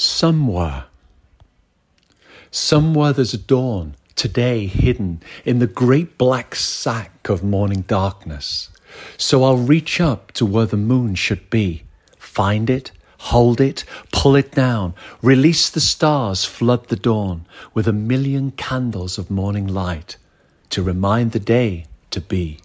Somewhere. Somewhere there's a dawn, today hidden in the great black sack of morning darkness. So I'll reach up to where the moon should be, find it, hold it, pull it down, release the stars, flood the dawn with a million candles of morning light to remind the day to be.